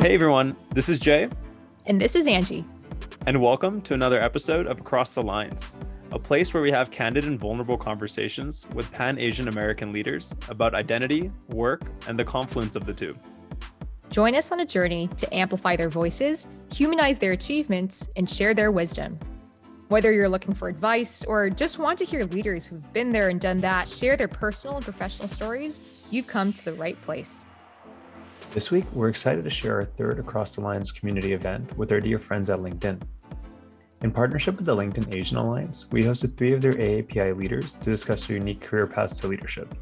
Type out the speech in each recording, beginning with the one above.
Hey everyone, this is Jay. And this is Angie. And welcome to another episode of Across the Lines, a place where we have candid and vulnerable conversations with Pan Asian American leaders about identity, work, and the confluence of the two. Join us on a journey to amplify their voices, humanize their achievements, and share their wisdom. Whether you're looking for advice or just want to hear leaders who've been there and done that share their personal and professional stories, you've come to the right place. This week, we're excited to share our third Across the Lines community event with our dear friends at LinkedIn. In partnership with the LinkedIn Asian Alliance, we hosted three of their AAPI leaders to discuss their unique career paths to leadership.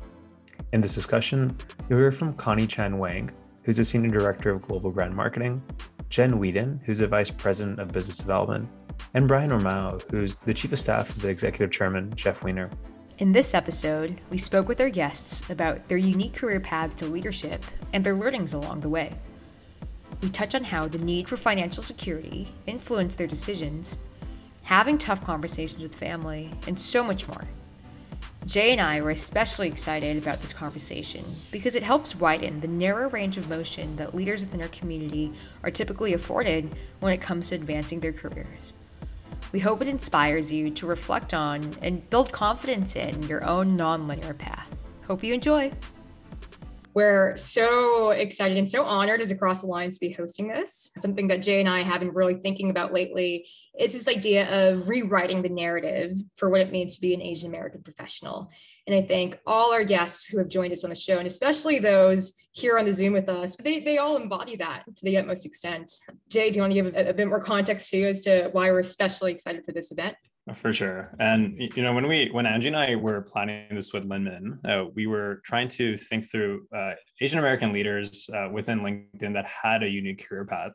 In this discussion, you'll hear from Connie Chan Wang, who's a Senior Director of Global Brand Marketing, Jen Whedon, who's a Vice President of Business Development, and Brian Rumao, who's the Chief of Staff of the Executive Chairman, Jeff Weiner. In this episode, we spoke with our guests about their unique career paths to leadership and their learnings along the way. We touch on how the need for financial security influenced their decisions, having tough conversations with family, and so much more. Jay and I were especially excited about this conversation because it helps widen the narrow range of motion that leaders within our community are typically afforded when it comes to advancing their careers. We hope it inspires you to reflect on and build confidence in your own nonlinear path. Hope you enjoy. We're so excited and so honored as Across Lines to be hosting this. Something that Jay and I have been really thinking about lately is this idea of rewriting the narrative for what it means to be an Asian American professional. And I think all our guests who have joined us on the show, and especially those here on the Zoom with us, they, they all embody that to the utmost extent. Jay, do you want to give a, a bit more context too as to why we're especially excited for this event? For sure. And, you know, when we, when Angie and I were planning this with Linman, uh, we were trying to think through uh, Asian American leaders uh, within LinkedIn that had a unique career path.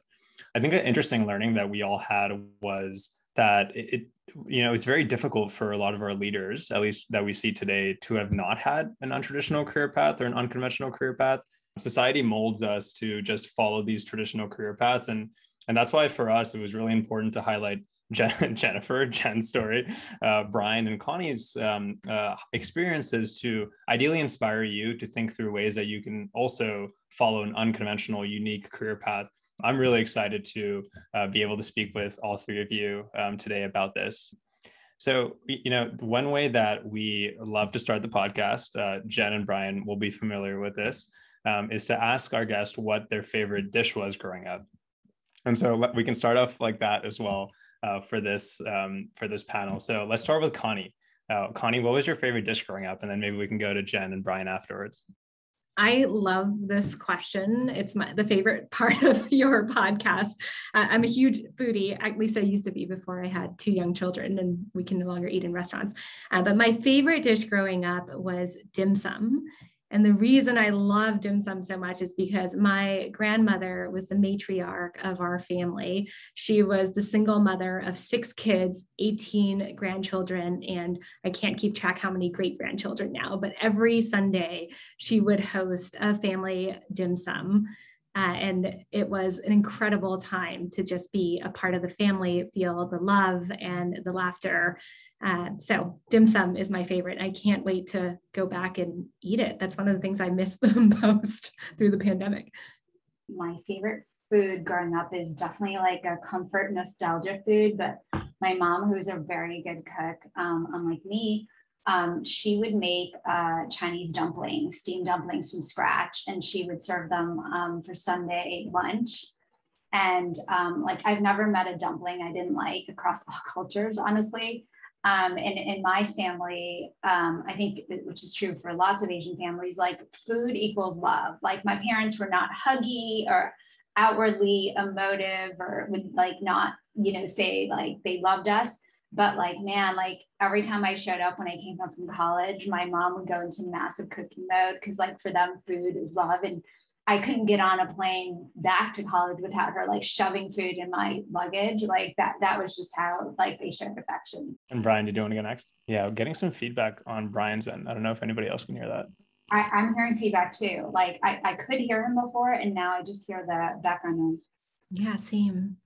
I think an interesting learning that we all had was that it, you know, it's very difficult for a lot of our leaders, at least that we see today, to have not had an untraditional career path or an unconventional career path. Society molds us to just follow these traditional career paths. And, and that's why for us, it was really important to highlight Jen, Jennifer, Jen's story, uh, Brian, and Connie's um, uh, experiences to ideally inspire you to think through ways that you can also follow an unconventional, unique career path I'm really excited to uh, be able to speak with all three of you um, today about this. So, you know, one way that we love to start the podcast, uh, Jen and Brian will be familiar with this, um, is to ask our guest what their favorite dish was growing up. And so we can start off like that as well uh, for this um, for this panel. So let's start with Connie. Uh, Connie, what was your favorite dish growing up? And then maybe we can go to Jen and Brian afterwards. I love this question. It's my the favorite part of your podcast. Uh, I'm a huge foodie. At least I used to be before I had two young children, and we can no longer eat in restaurants. Uh, but my favorite dish growing up was dim sum, and the reason I love dim sum so much is because my grandmother was the matriarch of our family. She was the single mother of six kids, 18 grandchildren, and I can't keep track how many great grandchildren now, but every Sunday she would host a family dim sum. Uh, and it was an incredible time to just be a part of the family, feel the love and the laughter uh, so dim sum is my favorite. I can't wait to go back and eat it. That's one of the things I miss the most through the pandemic. My favorite food growing up is definitely like a comfort nostalgia food. But my mom, who's a very good cook, um, unlike me, um, she would make uh, Chinese dumplings, steamed dumplings from scratch, and she would serve them um, for Sunday lunch. And um, like, I've never met a dumpling I didn't like across all cultures, honestly. Um, and in my family, um, I think, which is true for lots of Asian families, like food equals love. Like my parents were not huggy or outwardly emotive or would like not, you know, say like they loved us. But like, man, like every time I showed up when I came home from college, my mom would go into massive cooking mode because like for them, food is love. And I couldn't get on a plane back to college without her like shoving food in my luggage. Like that, that was just how like they showed affection. And Brian, did you want to go next? Yeah, getting some feedback on Brian's end. I don't know if anybody else can hear that. I, I'm hearing feedback too. Like I, I could hear him before and now I just hear the background noise. Yeah, same.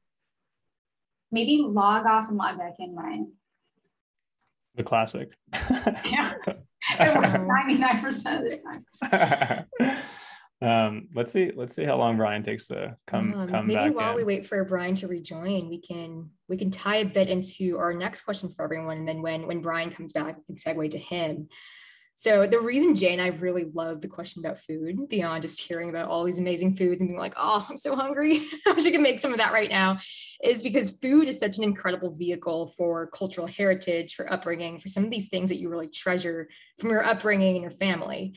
Maybe log off and log back in, Ryan. The classic. yeah. It works 99% of the time. Um, let's see. Let's see how long Brian takes to come um, come maybe back. while in. we wait for Brian to rejoin, we can we can tie a bit into our next question for everyone, and then when when Brian comes back, we can segue to him. So the reason Jay and I really love the question about food, beyond just hearing about all these amazing foods and being like, oh, I'm so hungry. I wish I could make some of that right now, is because food is such an incredible vehicle for cultural heritage, for upbringing, for some of these things that you really treasure from your upbringing and your family.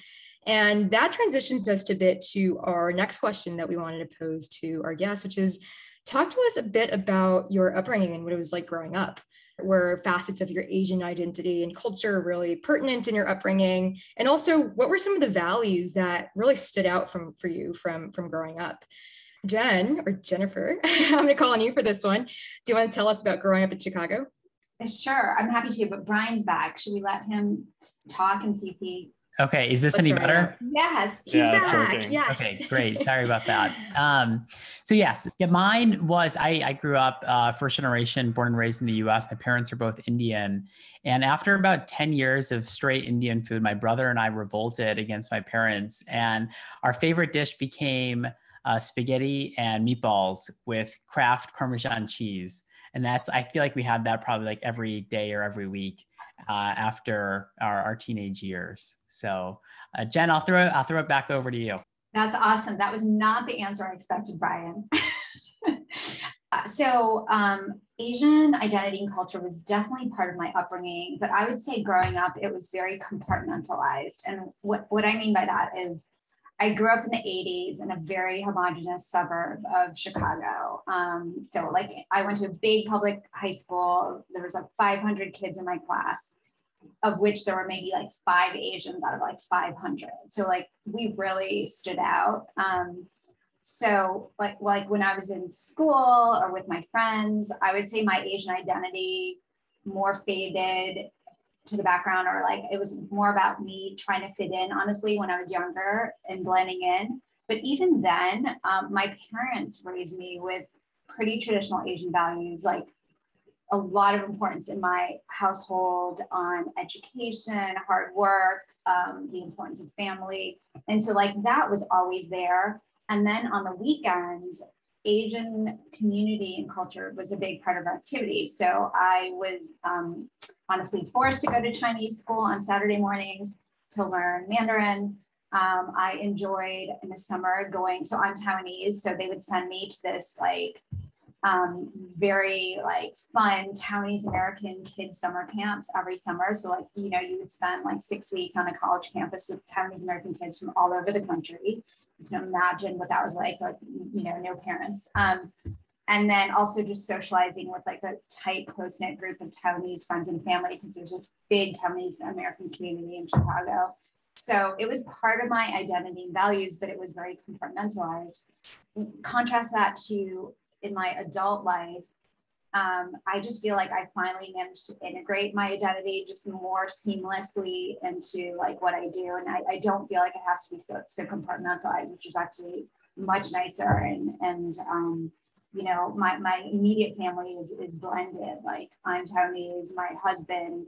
And that transitions us a bit to our next question that we wanted to pose to our guests, which is talk to us a bit about your upbringing and what it was like growing up were facets of your Asian identity and culture really pertinent in your upbringing? And also, what were some of the values that really stood out from for you from from growing up? Jen or Jennifer, I'm going to call on you for this one. Do you want to tell us about growing up in Chicago? Sure, I'm happy to. But Brian's back. Should we let him talk and see if he Okay, is this Let's any better? Yes, he's yeah, back. Yes. Okay, great. Sorry about that. Um, so yes, yeah, mine was I, I grew up uh, first generation, born and raised in the U.S. My parents are both Indian, and after about ten years of straight Indian food, my brother and I revolted against my parents, and our favorite dish became uh, spaghetti and meatballs with Kraft Parmesan cheese. And that's I feel like we had that probably like every day or every week uh, after our, our teenage years. So, uh, Jen, I'll throw it, I'll throw it back over to you. That's awesome. That was not the answer I expected, Brian. Uh, so, um, Asian identity and culture was definitely part of my upbringing, but I would say growing up, it was very compartmentalized. And what, what I mean by that is I grew up in the 80s in a very homogenous suburb of Chicago. Um, so, like, I went to a big public high school. There was like 500 kids in my class, of which there were maybe like five Asians out of like 500. So, like, we really stood out. Um, so, like, like when I was in school or with my friends, I would say my Asian identity more faded to the background or like it was more about me trying to fit in honestly when i was younger and blending in but even then um, my parents raised me with pretty traditional asian values like a lot of importance in my household on education hard work um, the importance of family and so like that was always there and then on the weekends Asian community and culture was a big part of our activity. So I was um, honestly forced to go to Chinese school on Saturday mornings to learn Mandarin. Um, I enjoyed in the summer going, so I'm Taiwanese, so they would send me to this like um, very like fun Taiwanese American kids summer camps every summer. So like, you know, you would spend like six weeks on a college campus with Taiwanese American kids from all over the country you can imagine what that was like, like, you know, no parents. Um, and then also just socializing with like a tight, close knit group of Taiwanese friends and family, because there's a big Taiwanese American community in Chicago. So it was part of my identity and values, but it was very compartmentalized. Contrast that to in my adult life, um, I just feel like I finally managed to integrate my identity just more seamlessly into like what I do. And I, I don't feel like it has to be so, so compartmentalized, which is actually much nicer. And, and um, you know, my, my immediate family is, is blended. Like I'm Taiwanese, my husband,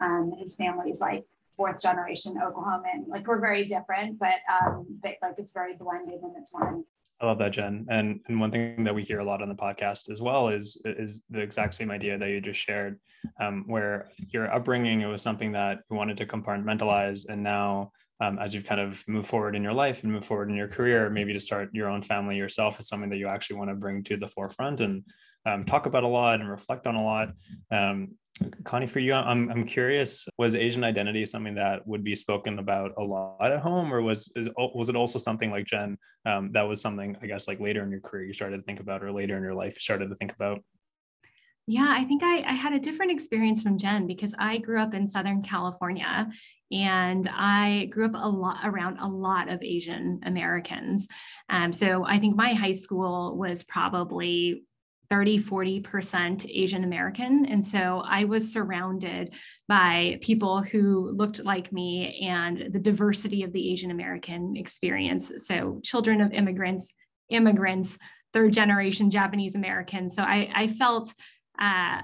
um, his family is like fourth generation Oklahoman. Like we're very different, but, um, but like it's very blended and it's one I love that, Jen. And and one thing that we hear a lot on the podcast as well is is the exact same idea that you just shared, um, where your upbringing it was something that you wanted to compartmentalize, and now um, as you've kind of moved forward in your life and move forward in your career, maybe to start your own family yourself is something that you actually want to bring to the forefront and um, talk about a lot and reflect on a lot. Um, Connie, for you, I'm I'm curious. Was Asian identity something that would be spoken about a lot at home, or was is was it also something like Jen um, that was something I guess like later in your career you started to think about, or later in your life you started to think about? Yeah, I think I, I had a different experience from Jen because I grew up in Southern California and I grew up a lot around a lot of Asian Americans. Um, so I think my high school was probably 30, 40% Asian American. And so I was surrounded by people who looked like me and the diversity of the Asian American experience. So children of immigrants, immigrants, third generation Japanese Americans. So I, I felt uh,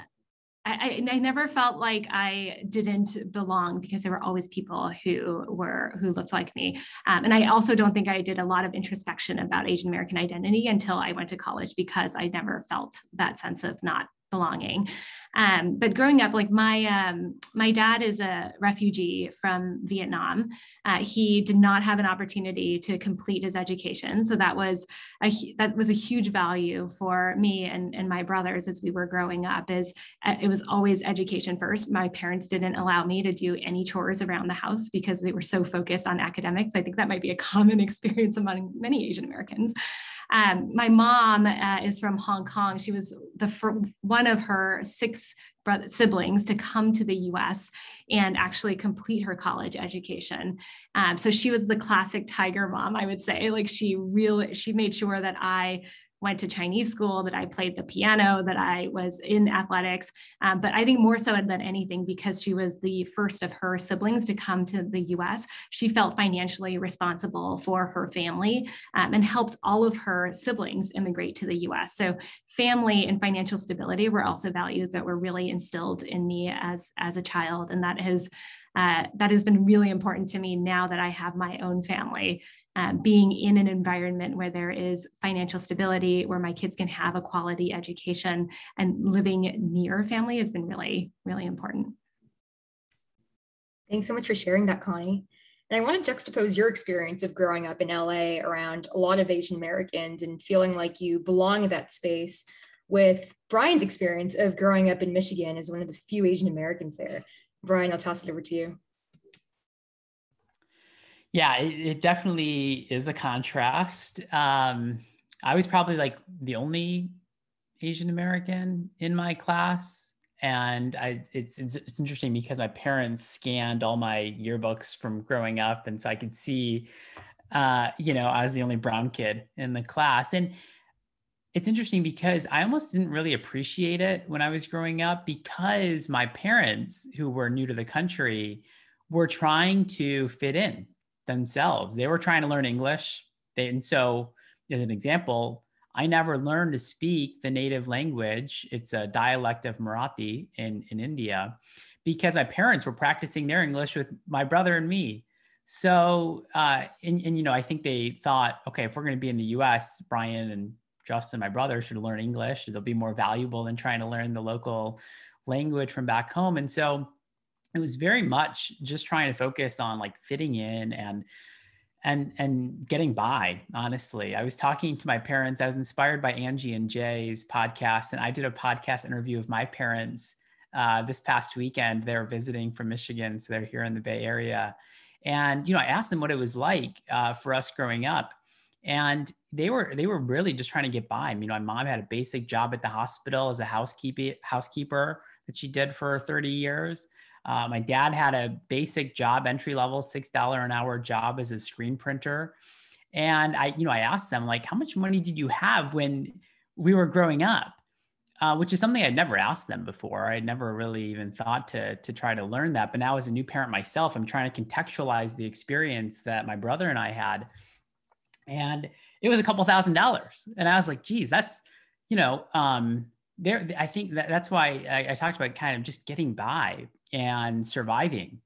I, I, never felt like I didn't belong because there were always people who were who looked like me. Um, and I also don't think I did a lot of introspection about Asian American identity until I went to college because I never felt that sense of not belonging. Um, but growing up, like my um, my dad is a refugee from Vietnam. Uh, he did not have an opportunity to complete his education, so that was a that was a huge value for me and, and my brothers as we were growing up. Is uh, it was always education first. My parents didn't allow me to do any chores around the house because they were so focused on academics. I think that might be a common experience among many Asian Americans. Um, my mom uh, is from Hong Kong. She was the fir- one of her six brother, siblings to come to the US and actually complete her college education. Um, so she was the classic tiger mom, I would say. Like she really, she made sure that I went to Chinese school, that I played the piano, that I was in athletics. Um, but I think more so than anything, because she was the first of her siblings to come to the US, she felt financially responsible for her family um, and helped all of her siblings immigrate to the US. So family and financial stability were also values that were really instilled in me as, as a child. And that has uh, that has been really important to me now that I have my own family. Uh, being in an environment where there is financial stability, where my kids can have a quality education, and living near family has been really, really important. Thanks so much for sharing that, Connie. And I want to juxtapose your experience of growing up in LA around a lot of Asian Americans and feeling like you belong in that space with Brian's experience of growing up in Michigan as one of the few Asian Americans there. Brian, I'll toss it over to you. Yeah, it, it definitely is a contrast. Um, I was probably like the only Asian American in my class. And I, it's, it's, it's interesting because my parents scanned all my yearbooks from growing up. And so I could see, uh, you know, I was the only brown kid in the class. And it's interesting because I almost didn't really appreciate it when I was growing up because my parents, who were new to the country, were trying to fit in themselves. They were trying to learn English. They, and so, as an example, I never learned to speak the native language. It's a dialect of Marathi in, in India because my parents were practicing their English with my brother and me. So, uh, and, and, you know, I think they thought, okay, if we're going to be in the US, Brian and Justin, my brother, should learn English. They'll be more valuable than trying to learn the local language from back home. And so it was very much just trying to focus on like fitting in and and and getting by honestly. I was talking to my parents. I was inspired by angie and jay's podcast and i did a podcast interview of my parents uh, this past weekend. They're visiting from michigan so they're here in the bay area. And you know i asked them what it was like uh, for us growing up. And they were they were really just trying to get by. I mean, my mom had a basic job at the hospital as a housekeeper housekeeper that she did for 30 years. Uh, my dad had a basic job, entry level, six dollar an hour job as a screen printer. And I, you know, I asked them like, how much money did you have when we were growing up? Uh, which is something I'd never asked them before. I'd never really even thought to to try to learn that. But now, as a new parent myself, I'm trying to contextualize the experience that my brother and I had and it was a couple thousand dollars. And I was like, geez, that's, you know, um, there, I think that that's why I, I talked about kind of just getting by and surviving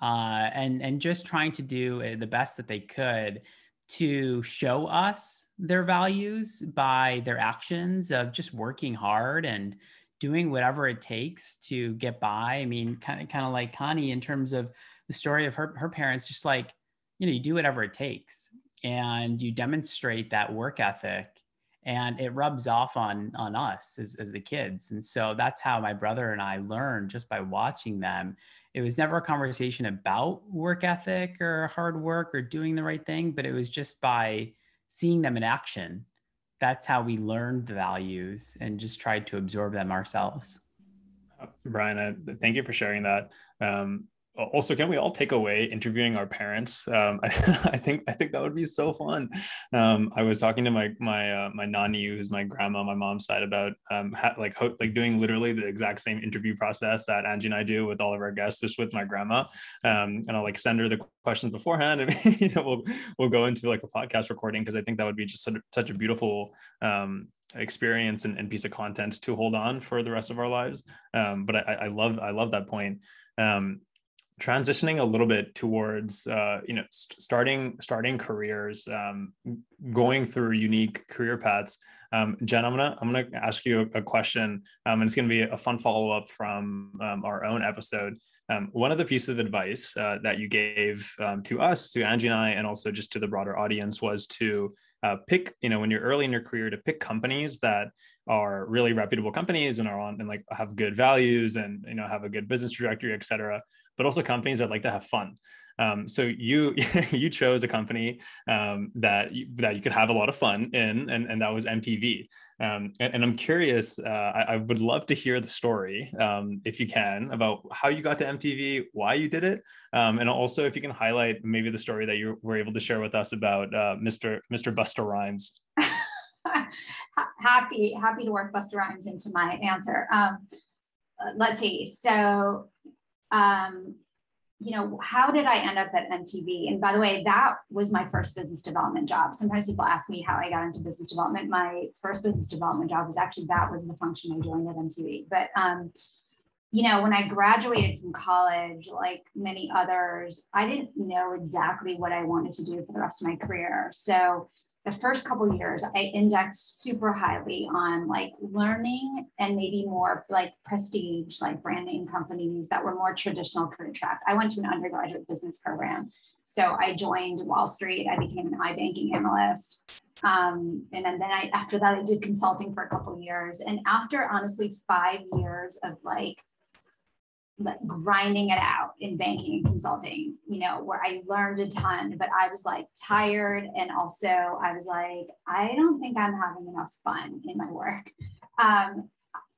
uh, and, and just trying to do uh, the best that they could to show us their values by their actions of just working hard and doing whatever it takes to get by. I mean, kind of, kind of like Connie in terms of the story of her, her parents, just like, you know, you do whatever it takes and you demonstrate that work ethic and it rubs off on on us as, as the kids. And so that's how my brother and i learned just by watching them. It was never a conversation about work ethic or hard work or doing the right thing but it was just by seeing them in action. That's how we learned the values and just tried to absorb them ourselves. Brian I, thank you for sharing that. Um, also can we all take away interviewing our parents um, I, I, think i think that would be so fun um, i was talking to my my uh, my nanny who's my grandma on my mom's side about um, ha- like ho- like doing literally the exact same interview process that angie and i do with all of our guests just with my grandma um, and i'll like send her the questions beforehand and you know we'll we'll go into like a podcast recording because i think that would be just such a, such a beautiful um, experience and, and, piece of content to hold on for the rest of our lives. Um, but I, I, love I love that point. Um, transitioning a little bit towards uh, you know st- starting starting careers, um, going through unique career paths. Um, Jen, I'm gonna I'm gonna ask you a, a question, um, and it's gonna be a fun follow up from um, our own episode. Um, one of the pieces of advice uh, that you gave um, to us, to Angie and I, and also just to the broader audience was to uh, pick, you know, when you're early in your career, to pick companies that are really reputable companies and are on and like have good values and you know have a good business trajectory, et cetera. But also companies that like to have fun. Um, so you you chose a company um, that you, that you could have a lot of fun in, and, and that was MTV. Um, and, and, I'm curious. Uh, I, I, would love to hear the story, um, if you can, about how you got to MTV, why you did it, um, and also if you can highlight maybe the story that you were able to share with us about uh, Mr. Mr. Busta Rhymes. happy happy to work Busta Rhymes into my answer. Um, let's see. So you know, how did I end up at MTV? And by the way, that was my first business development job. Sometimes people ask me how I got into business development. My first business development job was actually that was the function I joined at MTV. But um, you know, when I graduated from college, like many others, I didn't know exactly what I wanted to do for the rest of my career. So the first couple years i indexed super highly on like learning and maybe more like prestige like brand name companies that were more traditional career track. I went to an undergraduate business program. So i joined wall street. I became an ibanking analyst. Um, and then, then i after that i did consulting for a couple years. And after honestly five years of like like grinding it out in banking and consulting, you know, where I learned a ton, but I was like tired. And also I was like, I don't think I'm having enough fun in my work. Um,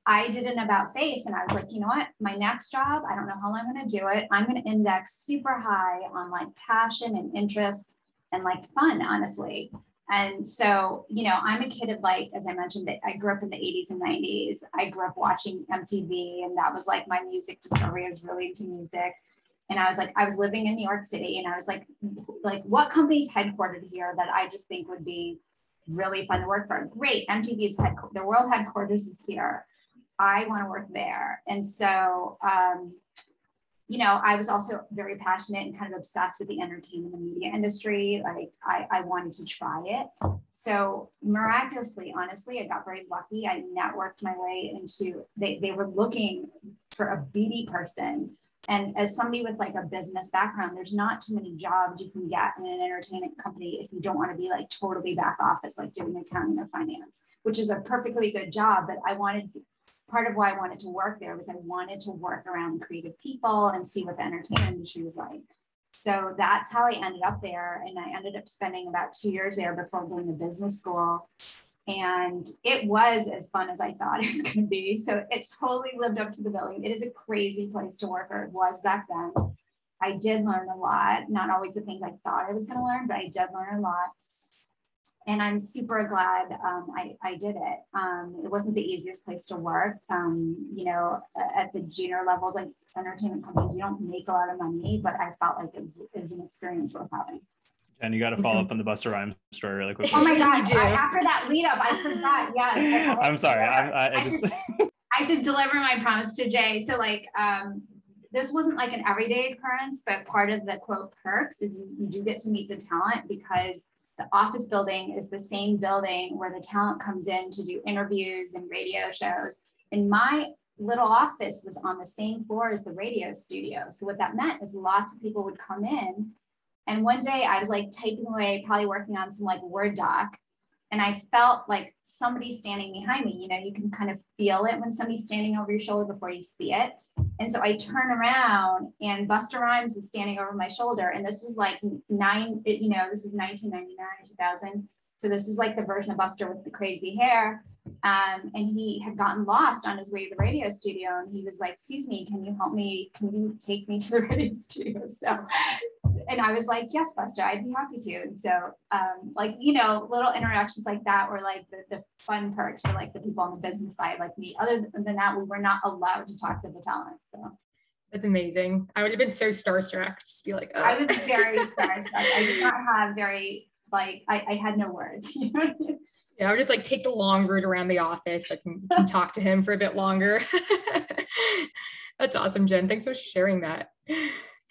I did an about face and I was like, you know what, my next job, I don't know how I'm going to do it. I'm going to index super high on like passion and interest and like fun, honestly. And so, you know, I'm a kid of like, as I mentioned, that I grew up in the 80s and 90s. I grew up watching MTV, and that was like my music discovery. I was really into music. And I was like, I was living in New York City, and I was like, like, what company's headquartered here that I just think would be really fun to work for? Great, MTV's head, the world headquarters is here. I want to work there. And so, um, you know, I was also very passionate and kind of obsessed with the entertainment and media industry. Like I, I wanted to try it. So miraculously, honestly, I got very lucky. I networked my way into they, they were looking for a BD person. And as somebody with like a business background, there's not too many jobs you can get in an entertainment company if you don't want to be like totally back office, like doing accounting or finance, which is a perfectly good job. But I wanted part of why I wanted to work there was I wanted to work around creative people and see what the entertainment industry was like. So that's how I ended up there. And I ended up spending about two years there before going to business school. And it was as fun as I thought it was going to be. So it totally lived up to the billing. It is a crazy place to work, or it was back then. I did learn a lot, not always the things I thought I was going to learn, but I did learn a lot and I'm super glad um, I, I did it. Um, it wasn't the easiest place to work. Um, you know, at the junior levels, like entertainment companies, you don't make a lot of money, but I felt like it was, it was an experience worth having. And you got to follow up on the Busta Rhymes story really quickly. Oh my God. I, after that lead up, I forgot. Yes. I, am sorry. I, I, I just. I did deliver my promise to Jay. So, like, um, this wasn't like an everyday occurrence, but part of the quote perks is you, you do get to meet the talent because the office building is the same building where the talent comes in to do interviews and radio shows. And my little office was on the same floor as the radio studio. So what that meant is lots of people would come in. And one day I was like typing away, probably working on some like Word doc. And I felt like somebody standing behind me. You know, you can kind of feel it when somebody's standing over your shoulder before you see it. And so I turn around and Busta Rhymes is standing over my shoulder. And this was like nine, you know, this is 1999, 2000. So this is like the version of Busta with the crazy hair. Um, and he had gotten lost on his way to the radio studio. And he was like, excuse me, can you help me? Can you take me to the radio studio? So and I was like, yes, Busta I'd be happy to. And so, um, like, you know, little interactions like that were like the, the fun perks for like the people on the business side, like me. Other than that, we were not allowed to talk to the talent. So that's amazing. I would have been so starstruck, just be like, oh. I was very starstruck. I did not have very like I, I had no words. You know I mean? Yeah, I would just like take the long route around the office. I can, can talk to him for a bit longer. That's awesome, Jen. Thanks for sharing that.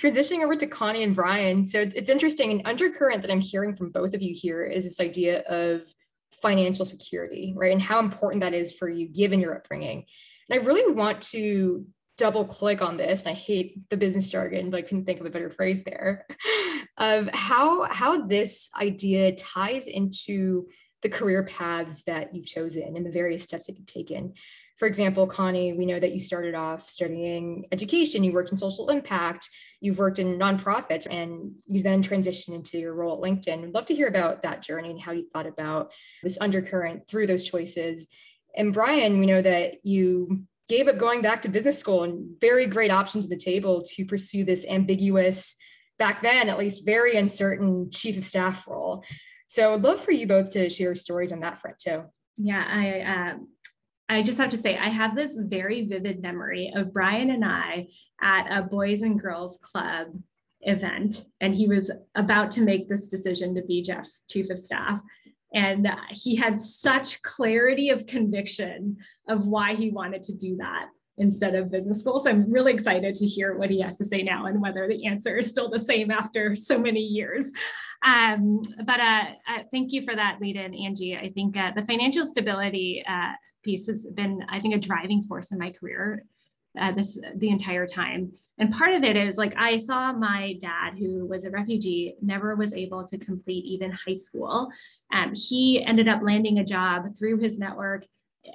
Transitioning over to Connie and Brian. So it's, it's interesting. An undercurrent that I'm hearing from both of you here is this idea of financial security, right? And how important that is for you given your upbringing. And I really want to double click on this and i hate the business jargon but i couldn't think of a better phrase there of how how this idea ties into the career paths that you've chosen and the various steps that you've taken. For example connie we know that you started off studying education you worked in social impact you've worked in nonprofits and you then transitioned into your role at linkedin. I'd love to hear about that journey and how you thought about this undercurrent through those choices. And brian we know that you gave up going back to business school and very great options to the table to pursue this ambiguous, back then at least very uncertain chief of staff role. So I'd love for you both to share stories on that front too. Yeah, I uh, I just have to say I have this very vivid memory of Brian and I at a Boys and Girls Club event, and he was about to make this decision to be Jeff's chief of staff. And he had such clarity of conviction of why he wanted to do that instead of business school. So I'm really excited to hear what he has to say now and whether the answer is still the same after so many years. Um, but uh, uh, thank you for that lead in, Angie. I think uh, the financial stability uh, piece has been, I think, a driving force in my career uh, this the entire time. And part of it is like I saw my dad, who was a refugee, never was able to complete even high school. Um, he ended up landing a job through his network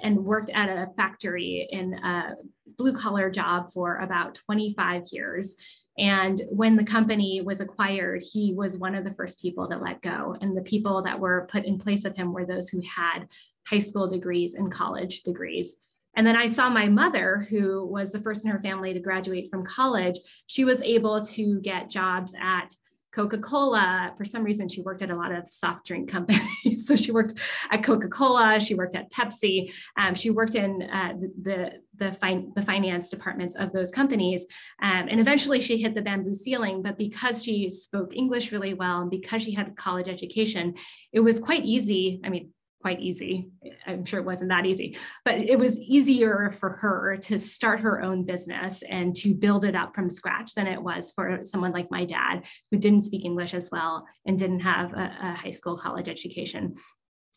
and worked at a factory in a blue collar job for about 25 years. And when the company was acquired, he was one of the first people that let go. And the people that were put in place of him were those who had high school degrees and college degrees. And then I saw my mother, who was the first in her family to graduate from college. She was able to get jobs at Coca Cola. For some reason, she worked at a lot of soft drink companies. so she worked at Coca Cola, she worked at Pepsi, um, she worked in uh, the, the, the finance departments of those companies. Um, and eventually she hit the bamboo ceiling. But because she spoke English really well and because she had a college education, it was quite easy. I mean, quite easy. I'm sure it wasn't that easy, but it was easier for her to start her own business and to build it up from scratch than it was for someone like my dad, who didn't speak English as well and didn't have a, a high school college education.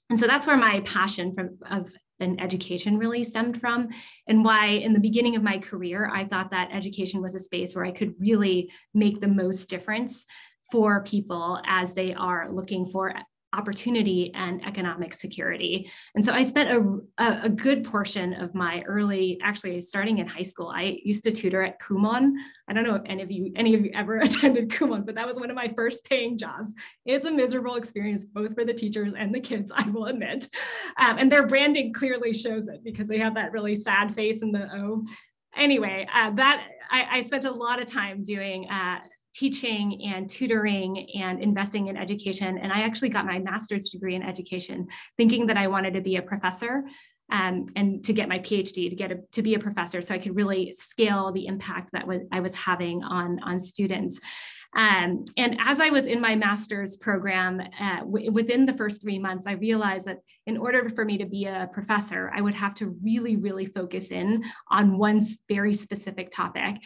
And so that's where my passion from, of an education really stemmed from, and why in the beginning of my career, I thought that education was a space where I could really make the most difference for people as they are looking for opportunity and economic security. And so I spent a, a, a, good portion of my early, actually starting in high school, I used to tutor at Kumon. I don't know if any of you, any of you ever attended Kumon, but that was one of my first paying jobs. It's a miserable experience, both for the teachers and the kids, I will admit. Um, and their branding clearly shows it because they have that really sad face in the O. Anyway, uh, that I, I, spent a lot of time doing uh, teaching and tutoring and investing in education. And I actually got my master's degree in education, thinking that I wanted to be a professor um, and to get my PhD to get a, to be a professor, so I could really scale the impact that was, I was having on on students. Um, and as I was in my master's program, uh, within the first three months, I realized that in order for me to be a professor, I would have to really, really focus in on one very specific topic.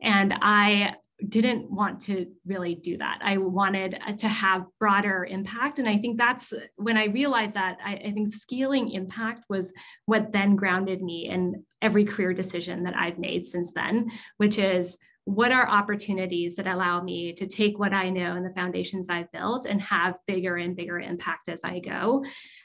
And I didn't want to really do that. I wanted uh, to have broader impact. And I think that's when I realized that I, I, think scaling impact was what then grounded me in every career decision that I've made since then, which is what are opportunities that allow me to take what I know and the foundations I've built and have bigger and bigger impact as I go.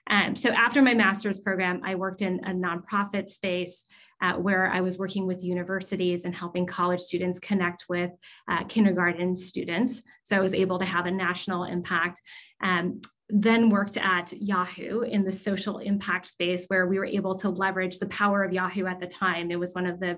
Um, so after my master's program, I worked in a nonprofit space uh, where I was working with universities and helping college students connect with uh, kindergarten students. So I was able to have a national impact. Um, then worked at Yahoo in the social impact space where we were able to leverage the power of Yahoo at the time. It was one of the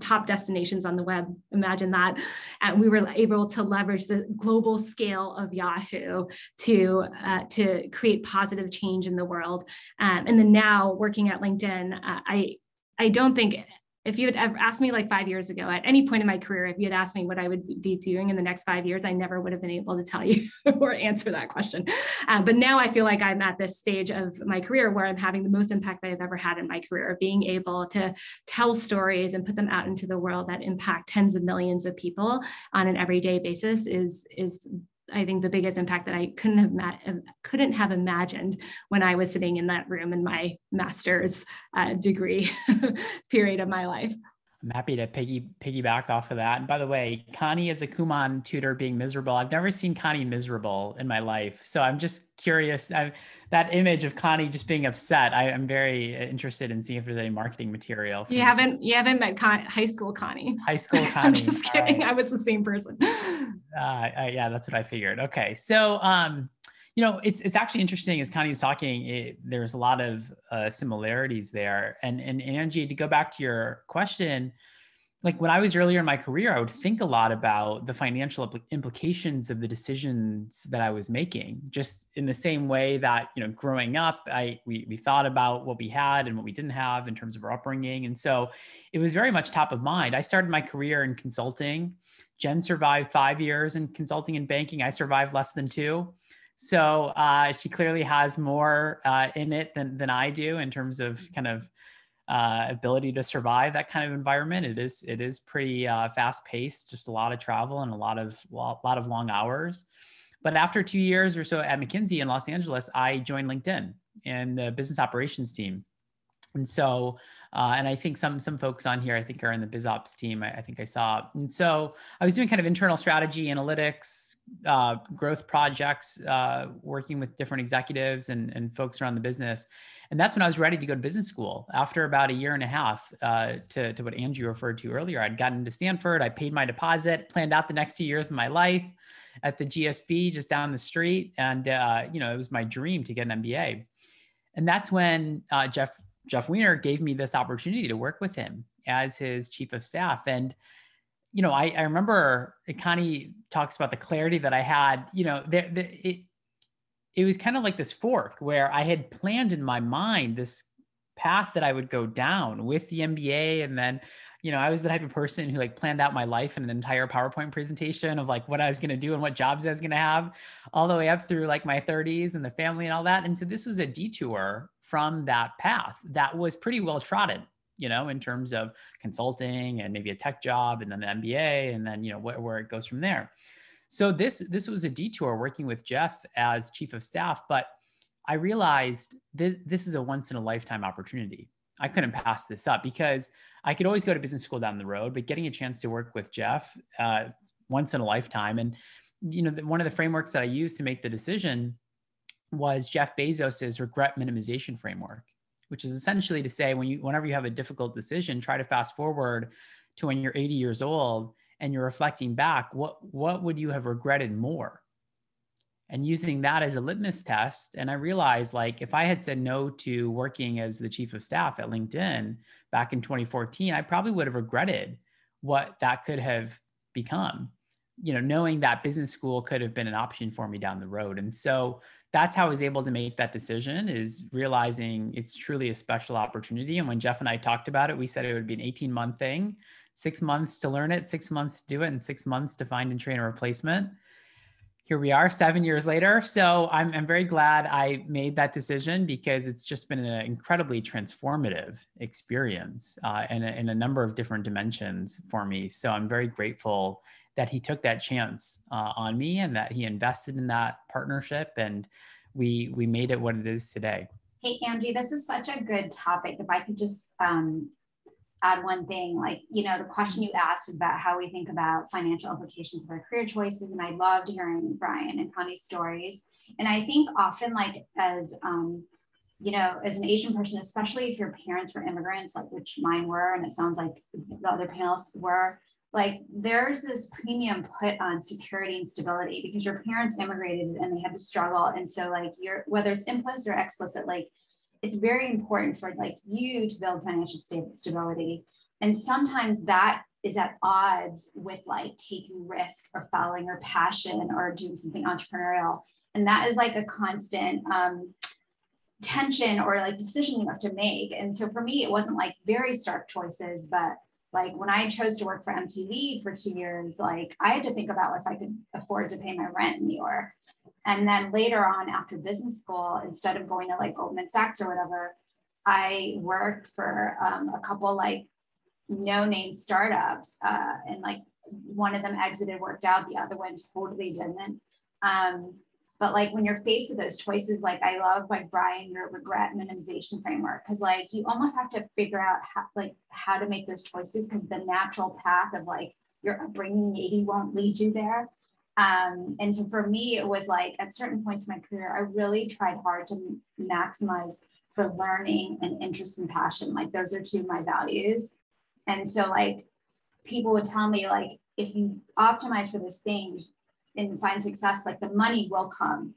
top destinations on the web. Imagine that. And we were able to leverage the global scale of Yahoo to uh, to create positive change in the world. Um, and then now working at LinkedIn, uh, I I don't think if you had ever asked me like five years ago at any point in my career, if you had asked me what I would be doing in the next five years, I never would have been able to tell you or answer that question. Uh, but now I feel like I'm at this stage of my career where I'm having the most impact that I've ever had in my career, being able to tell stories and put them out into the world that impact tens of millions of people on an everyday basis is is I think the biggest impact that I couldn't have ma- couldn't have imagined when I was sitting in that room in my master's uh, degree period of my life. I'm happy to piggy piggyback off of that. And by the way, Connie is a Kumon tutor being miserable. I've never seen Connie miserable in my life, so I'm just curious. I, that image of Connie just being upset. I, am very interested in seeing if there's any marketing material. You haven't you haven't met Con- high school Connie. High school Connie. I'm just kidding. Right. I was the same person. Uh, uh, yeah, that's what I figured. Okay, so um, you know, it's it's actually interesting as Connie was talking. It, there's a lot of uh, similarities there, and and Angie, to go back to your question, like when I was earlier in my career, I would think a lot about the financial implications of the decisions that I was making. Just in the same way that you know, growing up, I we we thought about what we had and what we didn't have in terms of our upbringing, and so it was very much top of mind. I started my career in consulting. Jen survived five years in consulting and banking. I survived less than two. So uh, she clearly has more uh, in it than, than I do in terms of kind of uh, ability to survive that kind of environment. It is it is pretty uh, fast paced, just a lot of travel and a lot of a lot of long hours. But after two years or so at McKinsey in Los Angeles, I joined LinkedIn and the business operations team. And so uh, and I think some some folks on here, I think, are in the BizOps team. I, I think I saw. And so I was doing kind of internal strategy, analytics, uh, growth projects, uh, working with different executives and, and folks around the business. And that's when I was ready to go to business school. After about a year and a half, uh, to, to what andrew referred to earlier, I'd gotten to Stanford. I paid my deposit, planned out the next two years of my life at the GSB just down the street. And, uh, you know, it was my dream to get an MBA. And that's when uh, Jeff Jeff Weiner gave me this opportunity to work with him as his chief of staff. And, you know, I, I remember Connie talks about the clarity that I had, you know, the, the, it, it was kind of like this fork where I had planned in my mind this path that I would go down with the MBA. And then, you know, I was the type of person who like planned out my life in an entire PowerPoint presentation of like what I was going to do and what jobs I was going to have all the way up through like my 30s and the family and all that. And so this was a detour from that path that was pretty well trodden you know in terms of consulting and maybe a tech job and then the mba and then you know wh- where it goes from there so this this was a detour working with jeff as chief of staff but i realized that this is a once in a lifetime opportunity i couldn't pass this up because i could always go to business school down the road but getting a chance to work with jeff uh, once in a lifetime and you know one of the frameworks that i used to make the decision was Jeff Bezos's regret minimization framework, which is essentially to say when you whenever you have a difficult decision, try to fast forward to when you're 80 years old and you're reflecting back, what what would you have regretted more? And using that as a litmus test, and I realized like if I had said no to working as the chief of staff at LinkedIn back in 2014, I probably would have regretted what that could have become you know knowing that business school could have been an option for me down the road and so that's how I was able to make that decision is realizing it's truly a special opportunity. And when Jeff and I talked about it, we said it would be an 18 month thing, six months to learn it, six months to do it, and six months to find and train a replacement. Here we are seven years later. So I'm, I'm very glad I made that decision because it's just been an incredibly transformative experience uh, in, a, in a number of different dimensions for me. So I'm very grateful that he took that chance uh, on me and that he invested in that partnership and we we made it what it is today hey angie this is such a good topic if i could just um, add one thing like you know the question you asked about how we think about financial implications of our career choices and i loved hearing brian and connie's stories. And i think often like as um, you know as an asian person especially if your parents were immigrants like which mine were and it sounds like the other panelists were like there's this premium put on security and stability because your parents immigrated and they had to struggle. And so like you're whether it's implicit or explicit like it's very important for like you to build financial stability and sometimes that is at odds with like taking risk or following your passion or doing something entrepreneurial and that is like a constant um, tension or like decision you have to make. And so for me, it wasn't like very stark choices, but like when I chose to work for MTV for two years, like I had to think about if I could afford to pay my rent in New York. And then later on, after business school, instead of going to like Goldman Sachs or whatever, I worked for um, a couple like no name startups. Uh, and like one of them exited, worked out, the other one totally didn't. Um, but like when you're faced with those choices, like I love like Brian, your regret minimization framework, because like you almost have to figure out how like how to make those choices because the natural path of like your upbringing maybe won't lead you there. Um, and so for me, it was like at certain points in my career, I really tried hard to maximize for learning and interest and passion. Like those are two of my values. And so like people would tell me like if you optimize for those things, and find success, like the money will come.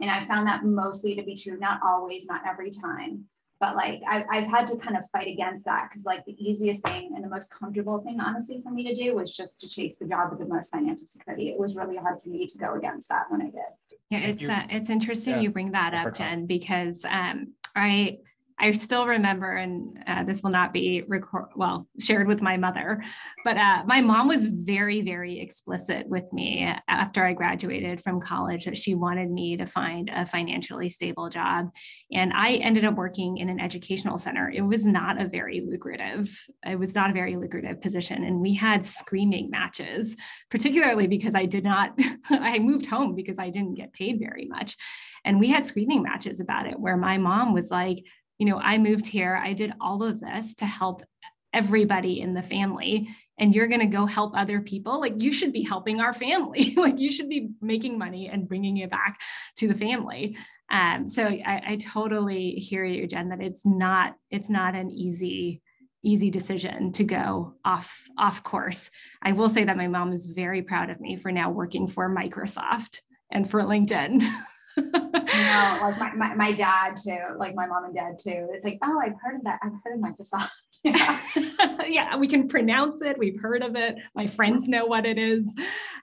And I found that mostly to be true, not always, not every time. But like I, I've had to kind of fight against that because like the easiest thing and the most comfortable thing, honestly, for me to do was just to chase the job with the most financial security. It was really hard for me to go against that when I did. Yeah, it's uh, it's interesting yeah. you bring that up, Jen, because um, I I still remember, and uh, this will not be record well shared with my mother, but uh, my mom was very, very explicit with me after I graduated from college that she wanted me to find a financially stable job, and I ended up working in an educational center. It was not a very lucrative, it was not a very lucrative position, and we had screaming matches, particularly because I did not, I moved home because I didn't get paid very much, and we had screaming matches about it, where my mom was like you know, I moved here, I did all of this to help everybody in the family and you're going to go help other people like you should be helping our family like you should be making money and bringing it back to the family. Um, so I, I totally hear you jen that it's not it's not an easy easy decision to go off off course. I will say that my mom is very proud of me for now working for microsoft and for linkedin no, like my, my, my, dad too, like my mom and dad too. It's like, oh, I've heard of that. I've heard of Microsoft. yeah. yeah, we can pronounce it. We've heard of it. My friends know what it is.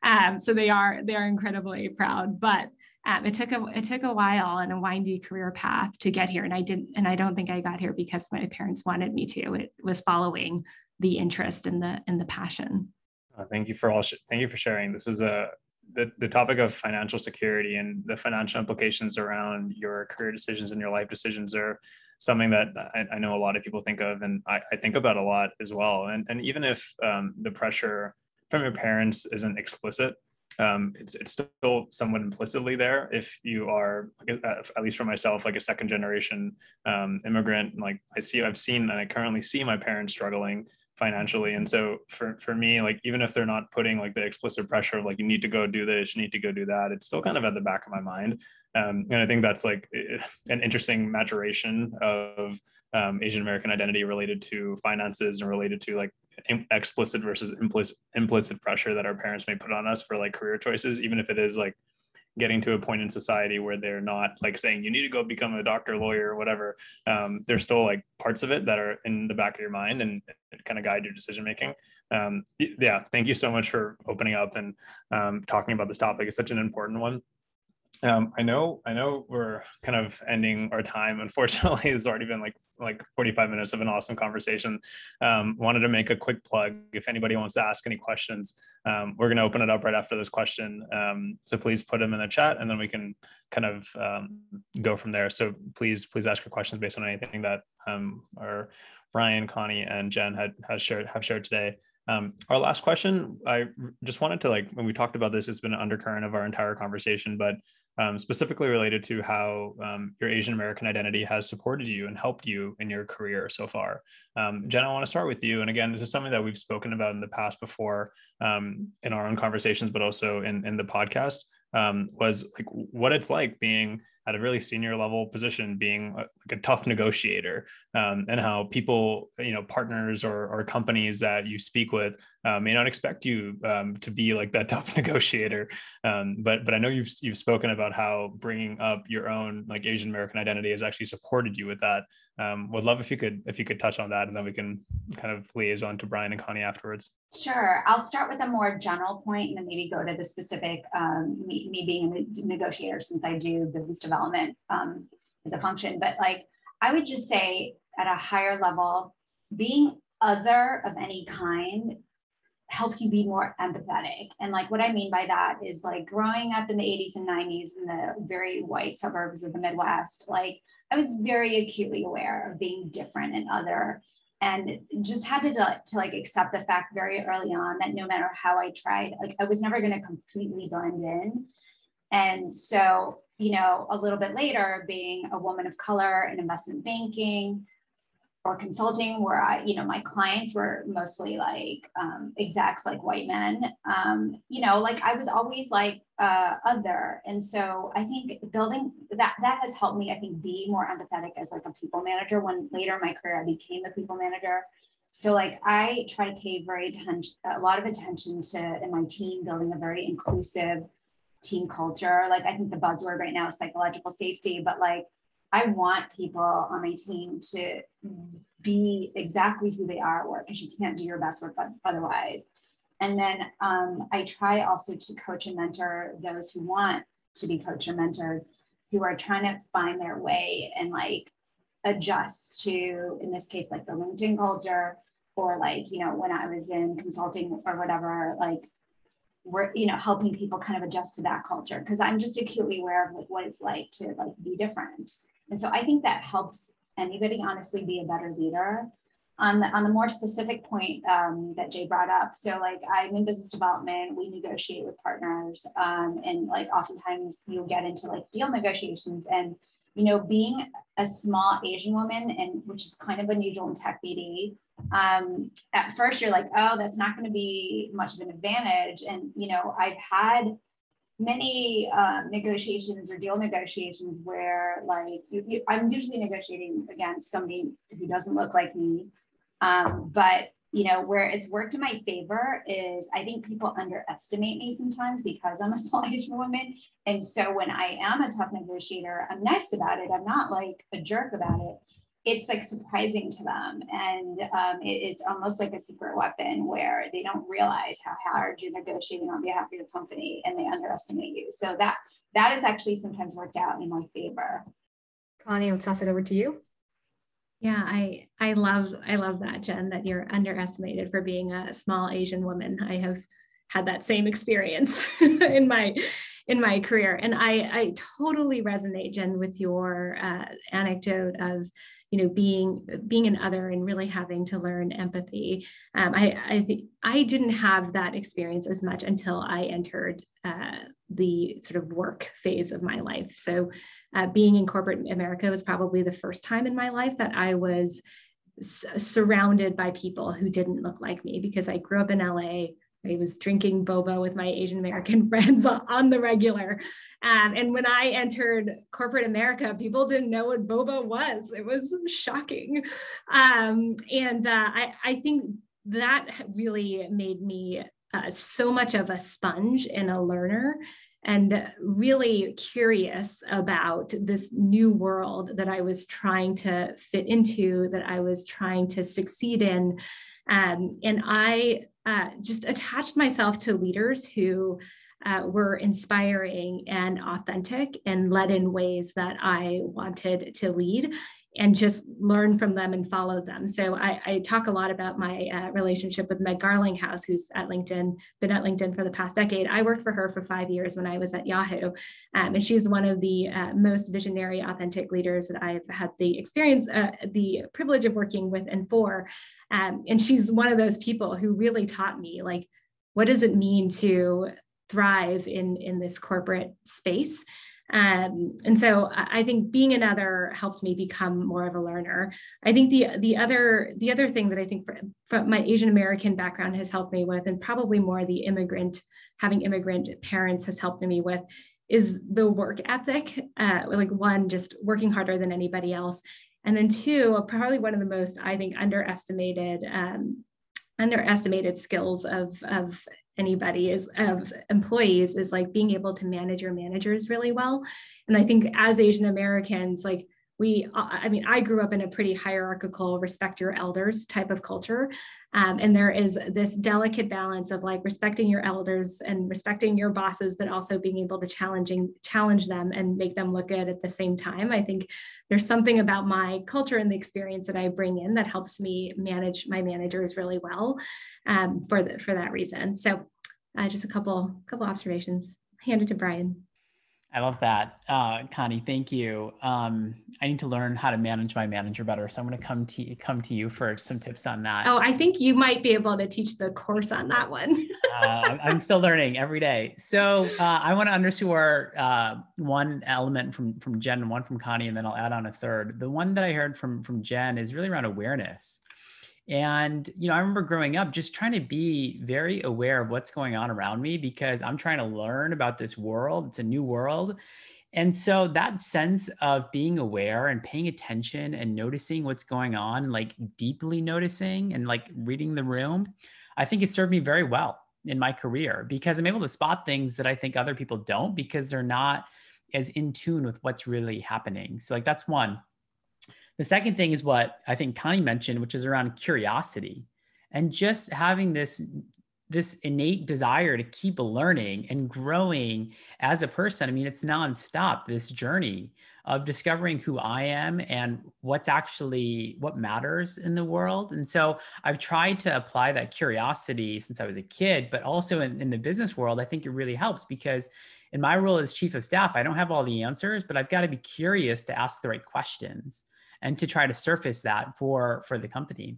Um, so they are they are incredibly proud. But um, it took a it took a while and a windy career path to get here. And I didn't and I don't think I got here because my parents wanted me to. It was following the interest and the and the passion. Uh, thank you for all. Sh- thank you for sharing. This is a the, the topic of financial security and the financial implications around your career decisions and your life decisions are something that I, I know a lot of people think of and I, I, think about a lot as well. And, and even if um, the pressure from your parents isn't explicit, um, it's, it's still somewhat implicitly there if you are at least for myself like a second generation um, immigrant like i see i've seen and i currently see my parents struggling financially. And so for for me like even if they're not putting like the explicit pressure of like you need to go do this you need to go do that it's still kind of at the back of my mind. Um, and i think that's like an interesting maturation of um, asian american identity related to finances and related to like explicit versus implicit implicit pressure that our parents may put on us for like career choices even if it is like getting to a point in society where they're not like saying you need to go become a doctor lawyer or whatever. Um, there's still like parts of it that are in the back of your mind and kind of guide your decision making um, yeah thank you so much for opening up and um, talking about this topic. It's such an important one um, I know, I know we're kind of ending our time. Unfortunately, it's already been like like 45 minutes of an awesome conversation. Um, wanted to make a quick plug. If anybody wants to ask any questions, um, we're going to open it up right after this question. Um, so please put them in the chat, and then we can kind of um, go from there. So please, please ask your questions based on anything that um, our Brian, Connie, and Jen had has shared have shared today. Um, our last question, I just wanted to like when we talked about this, it's been an undercurrent of our entire conversation, but um, specifically related to how um, your Asian American identity has supported you and helped you in your career so far. Um, Jen, I want to start with you. And again, this is something that we've spoken about in the past before um, in our own conversations, but also in, in the podcast. Um, was like what it's like being at a really senior level position, being like a tough negotiator, um, and how people, you know, partners or, or companies that you speak with uh, may not expect you um, to be like that tough negotiator. Um, but but I know you've you've spoken about how bringing up your own like Asian American identity has actually supported you with that. Um, would love if you could if you could touch on that, and then we can kind of liaison to Brian and Connie afterwards. Sure, I'll start with a more general point, and then maybe go to the specific. Um, me, me being a negotiator, since I do business development um, as a function. But like I would just say at a higher level, being other of any kind helps you be more empathetic. And like what I mean by that is like growing up in the 80s and 90s in the very white suburbs of the Midwest, like I was very acutely aware of being different and other and just had to, to like accept the fact very early on that no matter how I tried, like I was never going to completely blend in. And so, you know, a little bit later, being a woman of color in investment banking, or consulting where I, you know, my clients were mostly like um, execs, like white men. Um, you know, like I was always like uh, other, and so I think building that that has helped me. I think be more empathetic as like a people manager. When later in my career I became a people manager, so like I try to pay very attention, a lot of attention to in my team building a very inclusive team culture. Like I think the buzzword right now is psychological safety, but like I want people on my team to be exactly who they are at work because you can't do your best work otherwise. And then um, I try also to coach and mentor those who want to be coached or mentored, who are trying to find their way and like adjust to, in this case, like the LinkedIn culture, or like, you know, when I was in consulting or whatever, like we're you know helping people kind of adjust to that culture because i'm just acutely aware of like what it's like to like be different and so I think that helps anybody honestly be a better leader. On the, on the more specific point um, that Jay brought up, so like I'm in business development, we negotiate with partners, um, and like oftentimes you'll get into like deal negotiations, and you know being a small Asian woman, and which is kind of unusual in tech BD, um, at first you're like, oh, that's not going to be much of an advantage, and you know I've had many uh, negotiations or deal negotiations where like you, you, I'm usually negotiating against somebody who doesn't look like me. Um, but you know where it's worked in my favor is I think people underestimate me sometimes because I'm a small Asian woman. And so when I am a tough negotiator, I'm nice about it. I'm not like a jerk about it it's like surprising to them and um, it, it's almost like a secret weapon where they don't realize how hard you're negotiating on behalf of your company and they underestimate you. So that that has actually sometimes worked out in my favor. Connie let's toss it over to you. Yeah i i love i love that jen that you're underestimated for being a small asian woman. I have had that same experience in my in my career. And i i totally resonate jen with your uh, anecdote of you know being being an other and really having to learn empathy. Um, i i think i didn't have that experience as much until i entered uh, the sort of work phase of my life. So uh, being in corporate america was probably the first time in my life that i was surrounded by people who didn't look like me because i grew up in la I was drinking boba with my Asian American friends on the regular. Um, and when I entered corporate America, people didn't know what boba was. It was shocking. Um, and uh, I, I, think that really made me uh, so much of a sponge and a learner and really curious about this new world that I was trying to fit into, that I was trying to succeed in. Um, and I uh, just attached myself to leaders who uh, were inspiring and authentic and led in ways that I wanted to lead and just learn from them and follow them. So I, I talk a lot about my uh, relationship with Meg Garlinghouse, who's at LinkedIn, been at LinkedIn for the past decade. I worked for her for five years when I was at Yahoo. Um, and she's one of the uh, most visionary, authentic leaders that I've had the experience, uh, the privilege of working with and for. Um, and she's one of those people who really taught me like, what does it mean to thrive in, in this corporate space? Um, and so I think being another helped me become more of a learner. I think the the other the other thing that I think for, my Asian American background has helped me with, and probably more the immigrant having immigrant parents has helped me with, is the work ethic. Uh, like one, just working harder than anybody else, and then two, probably one of the most I think underestimated um, underestimated skills of of anybody is of employees is like being able to manage your managers really well. And i think as asian americans like we i mean i grew up in a pretty hierarchical respect your elders type of culture Um, and there is this delicate balance of like respecting your elders and respecting your bosses, but also being able to challenging challenge them and make them look good at the same time. I think there's something about my culture and the experience that I bring in that helps me manage my managers really well um, for the, for that reason. So uh, just a couple couple observations. Hand it to Brian. I love that, uh, Connie. Thank you. Um, I need to learn how to manage my manager better, so I'm going to come to come to you for some tips on that. Oh, I think you might be able to teach the course on that one. uh, I'm still learning every day. So uh, I want to underscore uh, one element from from Jen and one from Connie, and then I'll add on a third. The one that I heard from from Jen is really around awareness. And, you know, I remember growing up just trying to be very aware of what's going on around me because I'm trying to learn about this world. It's a new world. And so that sense of being aware and paying attention and noticing what's going on, like deeply noticing and like reading the room, I think it served me very well in my career because I'm able to spot things that I think other people don't because they're not as in tune with what's really happening. So, like, that's one. The second thing is what I think Connie mentioned, which is around curiosity and just having this this innate desire to keep learning and growing as a person. I mean, it's nonstop, this journey of discovering who I am and what's actually what matters in the world. And so I've tried to apply that curiosity since I was a kid, but also in, in the business world, I think it really helps because in my role as chief of staff, I don't have all the answers, but I've got to be curious to ask the right questions and to try to surface that for for the company.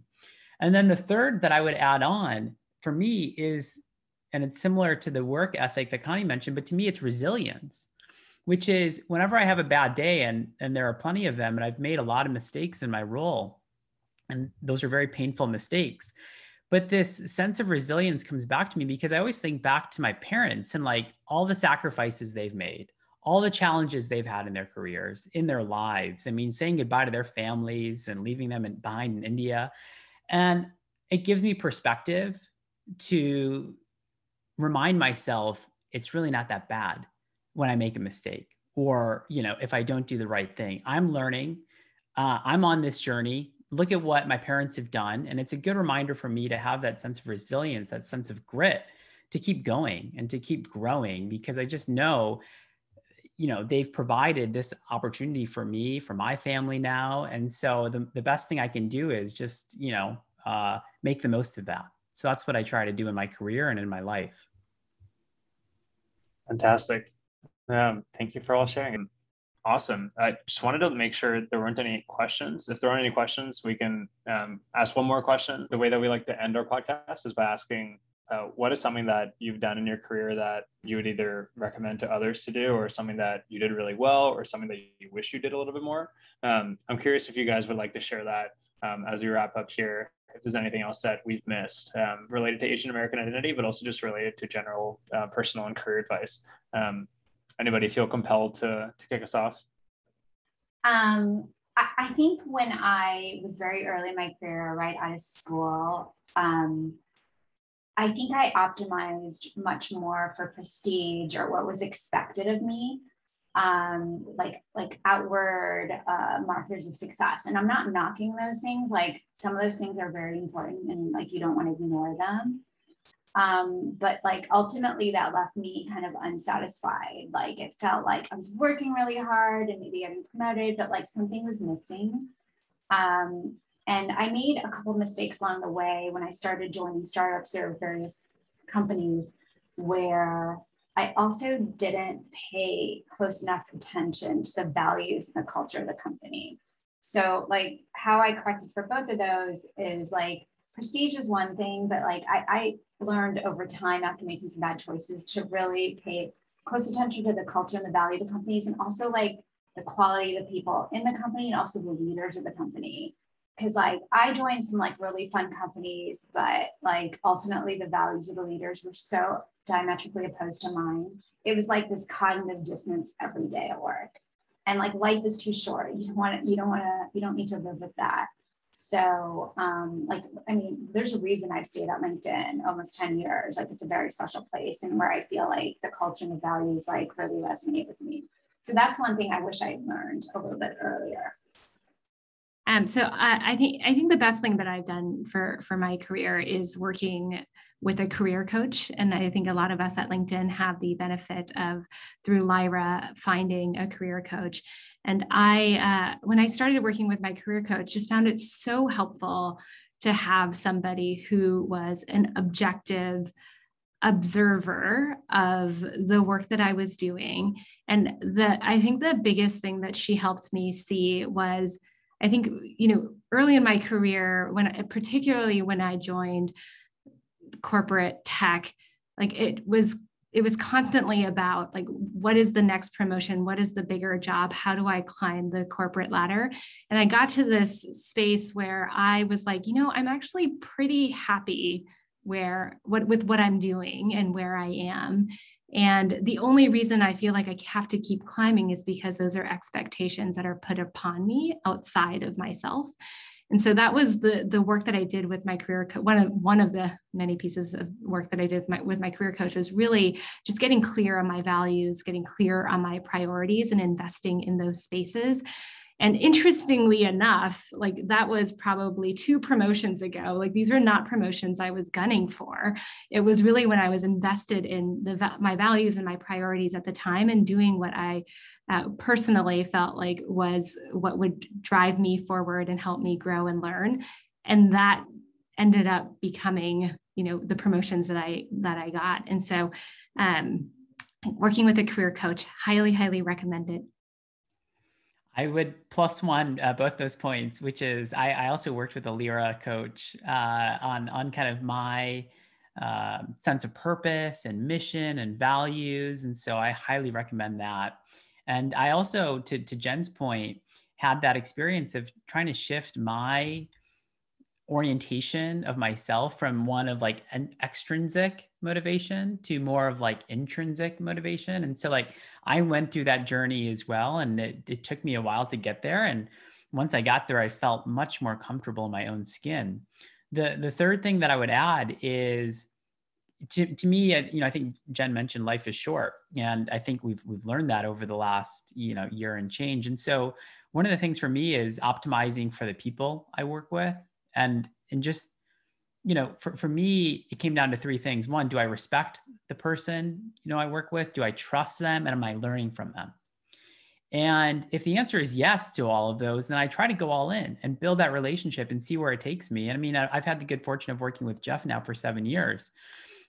And then the third that i would add on for me is and it's similar to the work ethic that connie mentioned but to me it's resilience which is whenever i have a bad day and and there are plenty of them and i've made a lot of mistakes in my role and those are very painful mistakes but this sense of resilience comes back to me because i always think back to my parents and like all the sacrifices they've made all the challenges they've had in their careers, in their lives. I mean, saying goodbye to their families and leaving them in, behind in India. And it gives me perspective to remind myself it's really not that bad when I make a mistake or, you know, if I don't do the right thing. I'm learning. Uh, I'm on this journey. Look at what my parents have done. And it's a good reminder for me to have that sense of resilience, that sense of grit to keep going and to keep growing because I just know you know they've provided this opportunity for me for my family now and so the, the best thing i can do is just you know uh, make the most of that. So that's what i try to do in my career and in my life. Fantastic. Um, thank you for all sharing. Awesome. I just wanted to make sure there weren't any questions. If there aren't any questions we can um, ask one more question. The way that we like to end our podcast is by asking uh, what is something that you've done in your career that you would either recommend to others to do or something that you did really well or something that you wish you did a little bit more? Um, i'm curious if you guys would like to share that um, as we wrap up here if there's anything else that we've missed um, related to asian american identity but also just related to general uh, personal and career advice. Um, anybody feel compelled to, to kick us off? Um, I, I think when i was very early in my career right out of school um, I think I optimized much more for prestige or what was expected of me, um, like like outward uh, markers of success. And I'm not knocking those things. Like some of those things are very important, and like you don't want to ignore them. Um, but like ultimately, that left me kind of unsatisfied. Like it felt like I was working really hard and maybe getting promoted, but like something was missing. Um, and I made a couple mistakes along the way when I started joining startups or various companies where I also didn't pay close enough attention to the values and the culture of the company. So, like, how I corrected for both of those is like prestige is one thing, but like I, I learned over time after making some bad choices to really pay close attention to the culture and the value of the companies and also like the quality of the people in the company and also the leaders of the company because like I joined some like really fun companies, but like ultimately the values of the leaders were so diametrically opposed to mine. It was like this cognitive dissonance every day at work. And like life is too short. You don't want you don't want to, you don't need to live with that. So um, like, I mean, there's a reason I've stayed at LinkedIn almost 10 years. Like it's a very special place and where I feel like the culture and the values like really resonate with me. So that's one thing I wish I learned a little bit earlier. Um, so I, I, think I think the best thing that I've done for for my career is working with a career coach, and I think a lot of us at LinkedIn have the benefit of through Lyra finding a career coach. And I, uh, when I started working with my career coach, just found it so helpful to have somebody who was an objective observer of the work that I was doing. And the I think the biggest thing that she helped me see was I think, you know, early in my career, when particularly when I joined corporate tech, like it was it was constantly about like what is the next promotion? What is the bigger job? How do i climb the corporate ladder? And i got to this space where i was like you know i'm actually pretty happy where what with what i'm doing and where i am and the only reason I feel like I have to keep climbing is because those are expectations that are put upon me outside of myself. And so that was the the work that I did with my career one of one of the many pieces of work that I did with my, with my career coach was really just getting clear on my values, getting clear on my priorities and investing in those spaces and interestingly enough, like that was probably two promotions ago. Like these were not promotions I was gunning for. It was really when I was invested in the my values and my priorities at the time and doing what I uh, personally felt like was what would drive me forward and help me grow and learn. And that ended up becoming, you know, the promotions that I that I got. And so um, working with a career coach, highly, highly recommended. I would plus one uh, both those points, which is I, I also worked with a Lyra coach uh, on on kind of my uh, sense of purpose and mission and values, and so I highly recommend that. And I also, to to Jen's point, had that experience of trying to shift my orientation of myself from one of like an extrinsic motivation to more of like intrinsic motivation. And so like I went through that journey as well. And it, it took me a while to get there. And once I got there, I felt much more comfortable in my own skin. The the third thing that I would add is to, to me, you know, I think Jen mentioned life is short. And I think we've we've learned that over the last, you know, year and change. And so one of the things for me is optimizing for the people I work with and and just you know for, for me it came down to three things. One do i respect the person you know i work with? Do i trust them? And am i learning from them? And if the answer is yes to all of those then i try to go all in and build that relationship and see where it takes me. And i mean i've had the good fortune of working with jeff now for seven years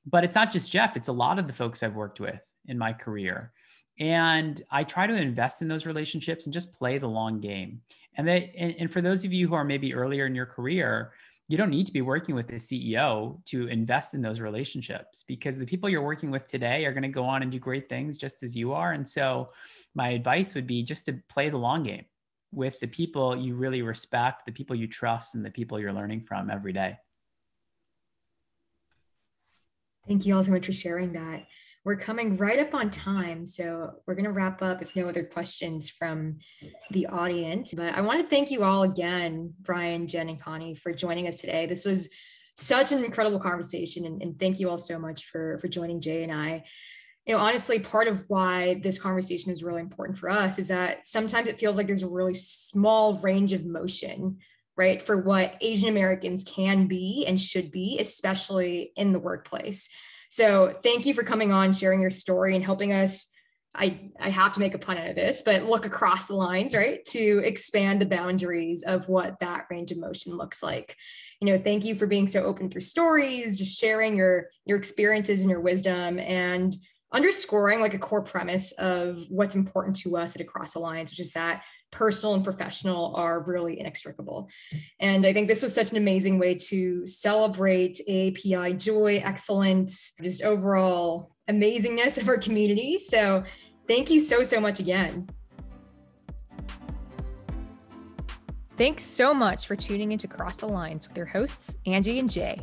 but it's not just jeff. It's a lot of the folks i've worked with in my career. And i try to invest in those relationships and just play the long game and, they, and, and for those of you who are maybe earlier in your career you don't need to be working with the CEO to invest in those relationships because the people you're working with today are going to go on and do great things just as you are. And so, my advice would be just to play the long game with the people you really respect, the people you trust, and the people you're learning from every day. Thank you all so much for sharing that. We're coming right up on time. So we're going to wrap up if no other questions from the audience. But I want to thank you all again, Brian, Jen, and Connie, for joining us today. This was such an incredible conversation. And, and thank you all so much for, for joining Jay and I. You know, honestly, part of why this conversation is really important for us is that sometimes it feels like there's a really small range of motion right, for what Asian Americans can be and should be, especially in the workplace. So thank you for coming on, sharing your story, and helping us. I, I have to make a pun out of this, but look across the lines, right, to expand the boundaries of what that range of motion looks like. You know, thank you for being so open through stories, just sharing your your experiences and your wisdom, and underscoring like a core premise of what's important to us at Across the Lines, which is that personal and professional are really inextricable. And I think this was such an amazing way to celebrate API joy, excellence, just overall amazingness of our community. So thank you so, so much again. Thanks so much for tuning into Cross the Lines with your hosts, Angie and Jay.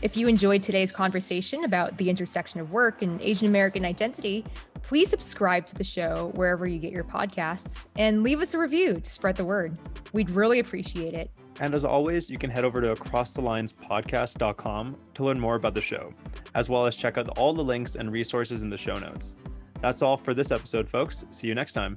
If you enjoyed today's conversation about the intersection of work and Asian American identity, Please subscribe to the show wherever you get your podcasts and leave us a review to spread the word. We'd really appreciate it. And as always, you can head over to acrossthelinespodcast.com to learn more about the show, as well as check out all the links and resources in the show notes. That's all for this episode, folks. See you next time.